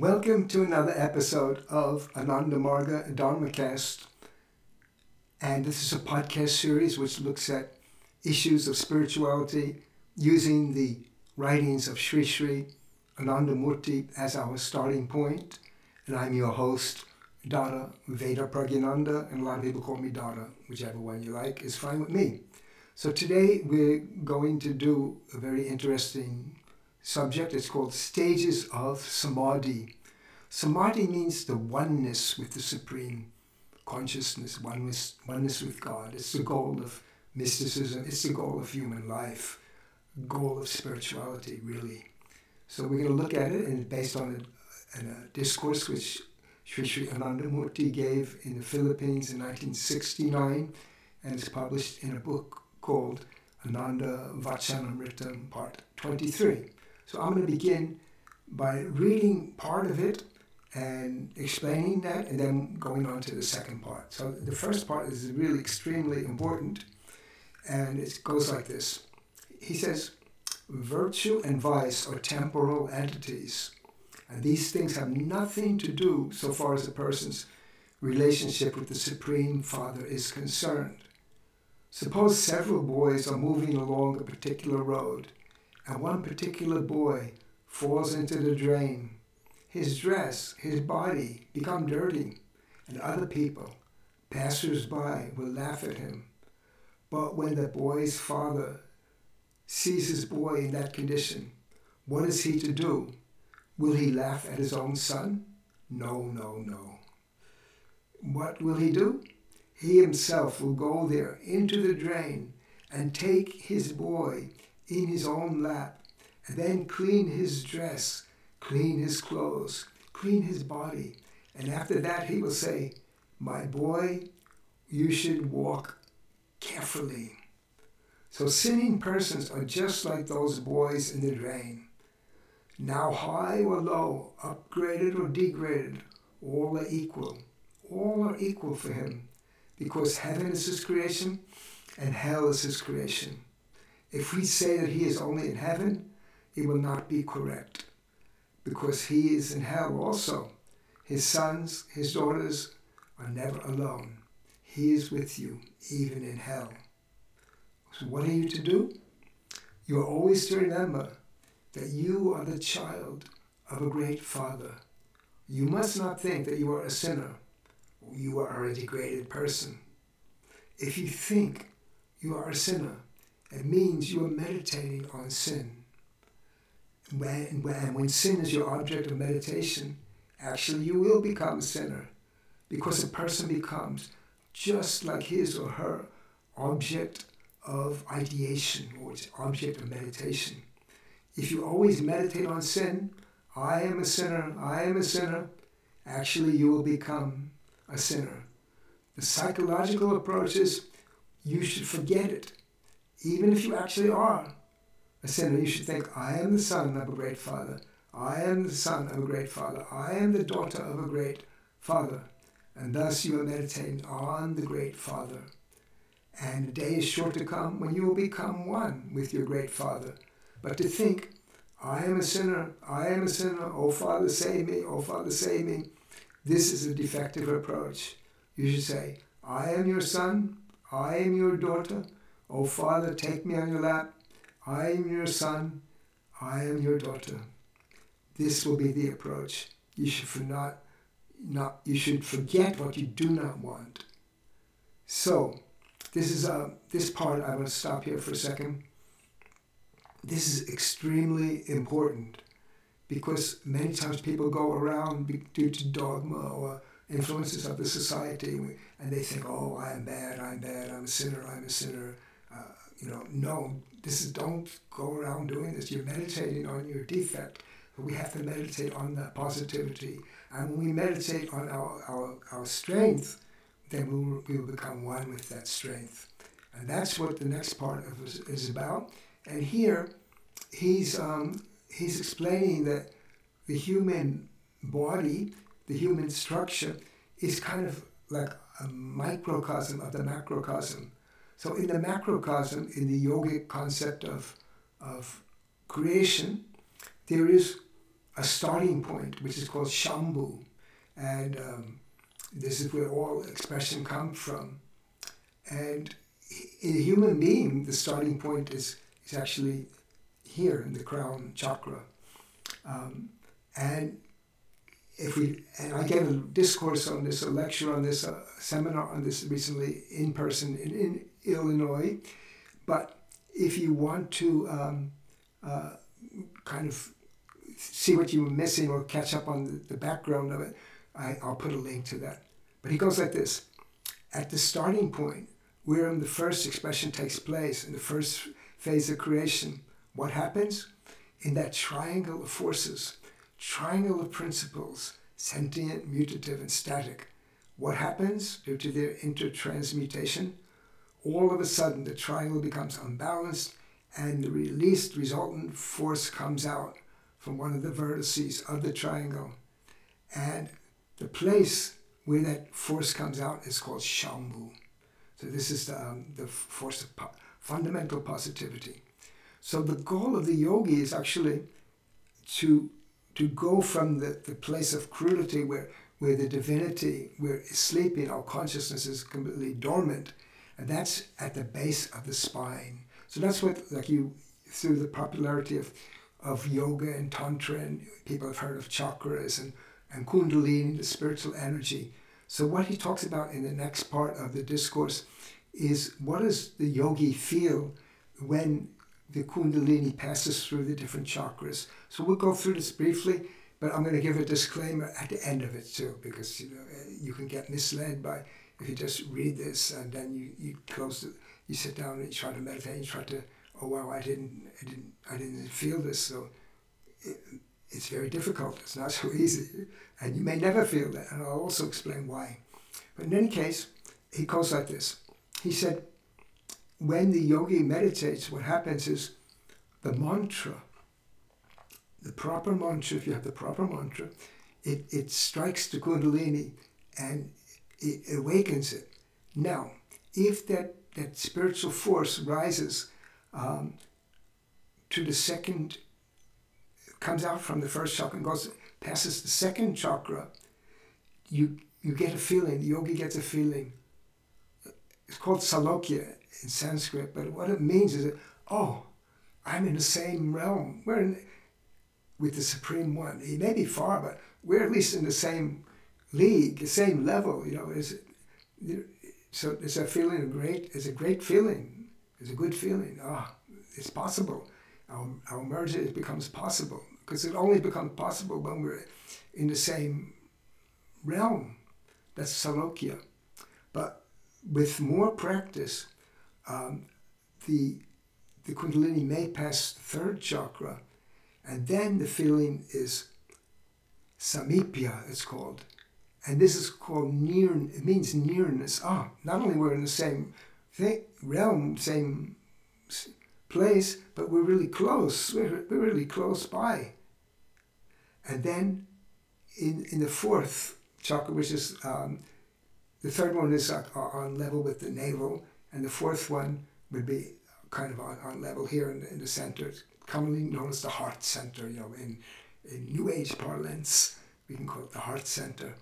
Welcome to another episode of Ananda Marga Dharmacast. And this is a podcast series which looks at issues of spirituality using the writings of Sri Sri Anandamurti as our starting point. And I'm your host, Dada Vedaprajinananda, and a lot of people call me Dada, whichever one you like is fine with me. So today we're going to do a very interesting subject. It's called Stages of Samadhi. Samadhi means the oneness with the Supreme Consciousness, oneness, oneness with God. It's the goal of mysticism, it's the goal of human life, goal of spirituality, really. So we're going to look at it, and based on a, a discourse which Sri Sri Anandamurti gave in the Philippines in 1969, and is published in a book called Ananda Vacanamrtam Part 23. So I'm going to begin by reading part of it and explaining that, and then going on to the second part. So the first part is really extremely important, and it goes like this. He says, Virtue and vice are temporal entities, and these things have nothing to do so far as a person's relationship with the Supreme Father is concerned. Suppose several boys are moving along a particular road and one particular boy falls into the drain. His dress, his body become dirty, and other people, passers-by, will laugh at him. But when the boy's father sees his boy in that condition, what is he to do? Will he laugh at his own son? No, no, no. What will he do? He himself will go there into the drain and take his boy in his own lap, and then clean his dress, clean his clothes, clean his body. And after that, he will say, My boy, you should walk carefully. So sinning persons are just like those boys in the drain. Now high or low, upgraded or degraded, all are equal. All are equal for him, because heaven is his creation and hell is his creation. If we say that he is only in heaven, it will not be correct because he is in hell also. His sons, his daughters are never alone. He is with you, even in hell. So, what are you to do? You are always to remember that you are the child of a great Father. You must not think that you are a sinner you are a degraded person. If you think you are a sinner, it means you are meditating on sin. When, when, when sin is your object of meditation, actually you will become a sinner because a person becomes just like his or her object of ideation or object of meditation. If you always meditate on sin, I am a sinner, I am a sinner, actually you will become a sinner. The psychological approach is you should forget it even if you actually are a sinner, you should think, I am the son of a great father. I am the son of a great father. I am the daughter of a great father. And thus you are meditating on the great father. And the day is sure to come when you will become one with your great father. But to think, I am a sinner, I am a sinner, oh Father, save me, oh Father, save me, this is a defective approach. You should say, I am your son, I am your daughter, O Father, take me on your lap. I am your son. I am your daughter. This will be the approach. You should not, not you should forget what you do not want. So, this is a, this part. I want to stop here for a second. This is extremely important because many times people go around due to dogma or influences of the society and they think, oh, I am bad, I'm bad, I'm a sinner, I'm a sinner you know, no, this is don't go around doing this. You're meditating on your defect. We have to meditate on that positivity. And when we meditate on our, our, our strength, then we will, we will become one with that strength. And that's what the next part of is, is about. And here, he's, um, he's explaining that the human body, the human structure, is kind of like a microcosm of the macrocosm. So in the macrocosm, in the yogic concept of, of creation, there is a starting point, which is called Shambhu. And um, this is where all expression comes from. And in a human being, the starting point is, is actually here in the crown chakra. Um, and if we and I gave a discourse on this, a lecture on this, a seminar on this recently in person in, in Illinois. But if you want to um, uh, kind of see what you were missing or catch up on the, the background of it, I, I'll put a link to that. But he goes like this: at the starting point, where the first expression takes place in the first phase of creation, what happens in that triangle of forces? triangle of principles, sentient, mutative, and static. What happens due to their intertransmutation? All of a sudden, the triangle becomes unbalanced and the released resultant force comes out from one of the vertices of the triangle. And the place where that force comes out is called Shambhu. So this is the, um, the force of po- fundamental positivity. So the goal of the yogi is actually to to go from the, the place of crudity where, where the divinity, we're sleeping, our consciousness is completely dormant, and that's at the base of the spine. So that's what, like you, through the popularity of, of yoga and tantra, and people have heard of chakras and, and kundalini, the spiritual energy. So what he talks about in the next part of the discourse is what does the yogi feel when the Kundalini passes through the different chakras. So we'll go through this briefly, but I'm going to give a disclaimer at the end of it too, because you know you can get misled by you just read this and then you, you close it, you sit down and you try to meditate, and you try to, oh wow, I didn't, I didn't, I didn't feel this, so it, it's very difficult. It's not so easy, and you may never feel that, and I'll also explain why. But in any case, he goes like this. He said, when the yogi meditates, what happens is the mantra, the proper mantra, if you have the proper mantra, it, it strikes the kundalini and it awakens it. Now, if that, that spiritual force rises um, to the second, comes out from the first chakra and goes, passes the second chakra, you, you get a feeling, the yogi gets a feeling. It's called salokya in Sanskrit, but what it means is that, oh, I'm in the same realm. We're in, with the Supreme One. He may be far, but we're at least in the same league, the same level. You know, is so it's a feeling of great. It's a great feeling. It's a good feeling. Ah, oh, it's possible. Our, our merger becomes possible because it only becomes possible when we're in the same realm. That's Salokya. But with more practice, um, the, the Kundalini may pass the third chakra, and then the feeling is samipya, it's called. And this is called near, it means nearness. Ah, not only we're in the same thing, realm, same place, but we're really close. We're, we're really close by. And then in, in the fourth chakra, which is um, the third one is uh, on level with the navel, and the fourth one would be kind of on, on level here in the, in the center, commonly known as the heart center. You know, in, in New Age parlance, we can call it the heart center.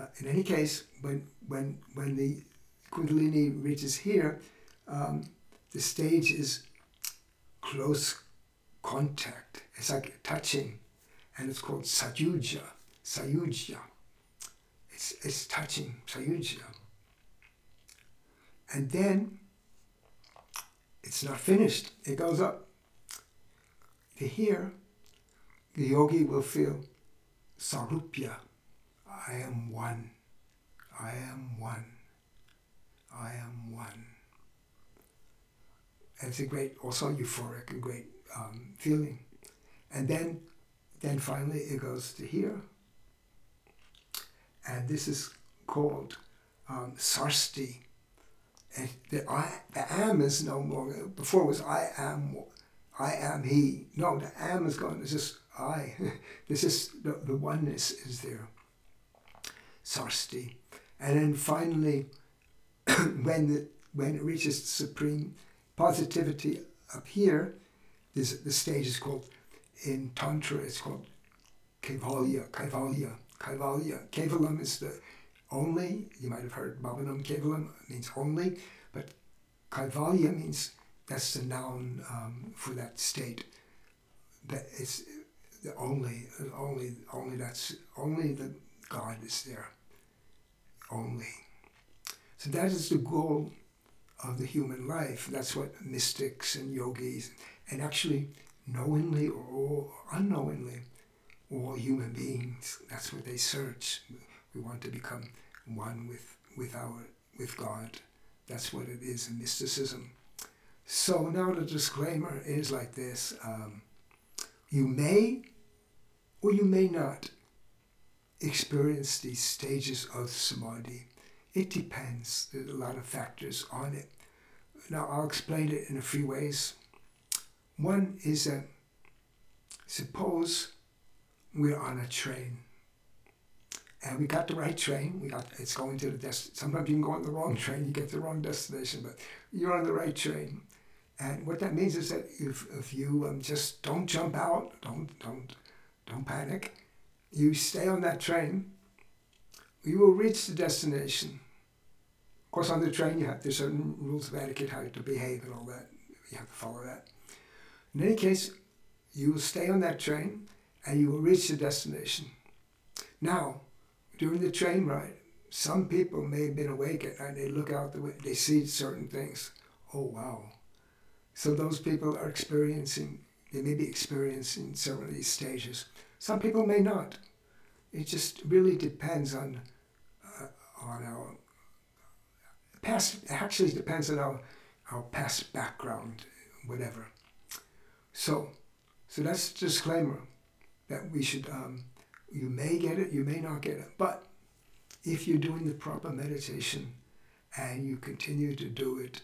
Uh, in any case, when when when the Kundalini reaches here, um, the stage is close contact. It's like touching, and it's called sayuja. Sayuja. It's it's touching. Sayuja. And then it's not finished. It goes up. To here, the yogi will feel sarupya. I am one. I am one. I am one. And it's a great, also euphoric, a great um, feeling. And then, then finally it goes to here. And this is called um, sarsti and the I the am is no more. Before was I am, I am he. No, the am is gone. It's just I. this is the, the oneness is there. Sarsti, and then finally, when the, when it reaches supreme positivity up here, this the stage is called in tantra. It's called Kaivalya, Kaivalya, Kaivalya. Kevalam is the only, you might have heard Baba Nam Kevalam means only, but Kaivalya means that's the noun um, for that state. That it's the only, only, only that's only the God is there. Only. So that is the goal of the human life. That's what mystics and yogis, and actually knowingly or unknowingly, all human beings, that's what they search. We want to become one with, with our with God. That's what it is in mysticism. So now the disclaimer is like this. Um, you may or you may not experience these stages of samadhi. It depends. There's a lot of factors on it. Now I'll explain it in a few ways. One is that suppose we're on a train and we got the right train. We got it's going to the destination. Sometimes you can go on the wrong train, you get the wrong destination, but you're on the right train. And what that means is that if, if you um, just don't jump out, don't don't don't panic, you stay on that train, you will reach the destination. Of course, on the train you have there's certain rules of etiquette, how you to behave, and all that. You have to follow that. In any case, you will stay on that train, and you will reach the destination. Now, during the train ride, some people may have been awake at night. They look out the window, they see certain things. Oh wow! So those people are experiencing. They may be experiencing some of these stages. Some people may not. It just really depends on uh, on our past. Actually, depends on our our past background, whatever. So, so that's a disclaimer that we should. Um, you may get it, you may not get it. But if you're doing the proper meditation and you continue to do it,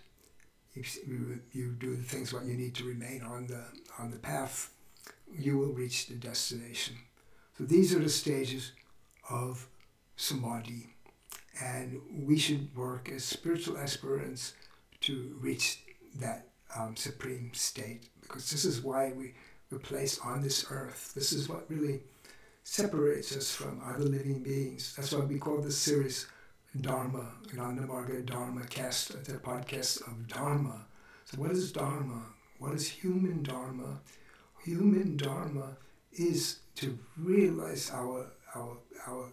you, you do the things what you need to remain on the on the path, you will reach the destination. So these are the stages of samadhi. And we should work as spiritual aspirants to reach that um, supreme state because this is why we were placed on this earth. This is what really separates us from other living beings. That's why we call this series Dharma, Ananda Marga Dharmacast, the podcast of Dharma. So what is Dharma? What is human Dharma? Human Dharma is to realize our, our, our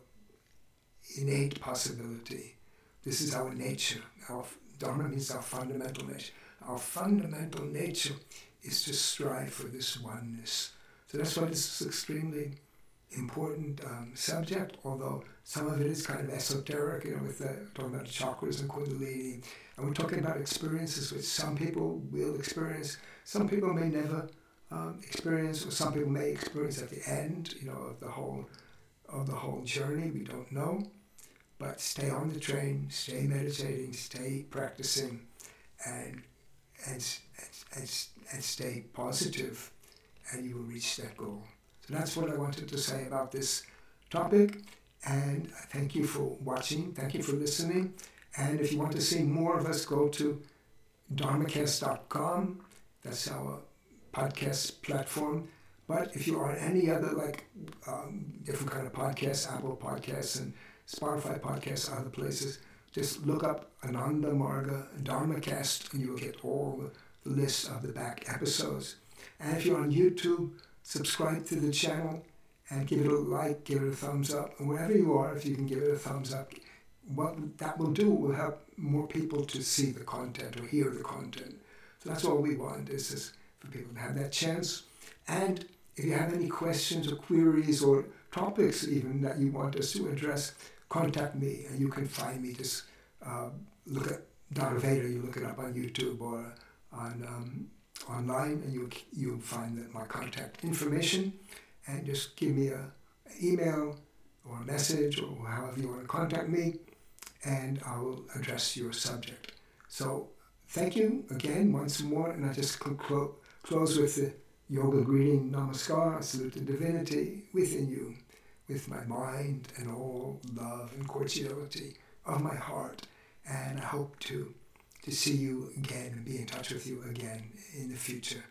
innate possibility. This is our nature. Our Dharma means our fundamental nature. Our fundamental nature is to strive for this oneness. So that's why this is extremely important um, subject, although some of it is kind of esoteric, you know, with the, talking about chakras and kundalini. And we're talking about experiences which some people will experience, some people may never um, experience, or some people may experience at the end, you know, of the whole of the whole journey. We don't know, but stay on the train, stay meditating, stay practicing, and and and, and stay positive, and you will reach that goal. So that's what I wanted to say about this topic. And thank you for watching. Thank you for listening. And if you want to see more of us, go to dharmacast.com. That's our podcast platform. But if you are on any other like um, different kind of podcasts, Apple Podcasts and Spotify Podcasts, other places, just look up Ananda Marga Dharmacast and you will get all the lists of the back episodes. And if you're on YouTube, subscribe to the channel and give it a like, give it a thumbs up. And wherever you are, if you can give it a thumbs up, what that will do will help more people to see the content or hear the content. So that's all we want is just people to have that chance. And if you have any questions or queries or topics even that you want us to address, contact me and you can find me. Just uh, look at Dada Veda, you look it up on YouTube or on um, online and you'll, you'll find that my contact information and just give me a email or a message or however you want to contact me and I will address your subject. So thank you again once more and I just cl- close with the yoga greeting namaskar, salute the divinity within you with my mind and all love and cordiality of my heart and I hope to to see you again and be in touch with you again in the future.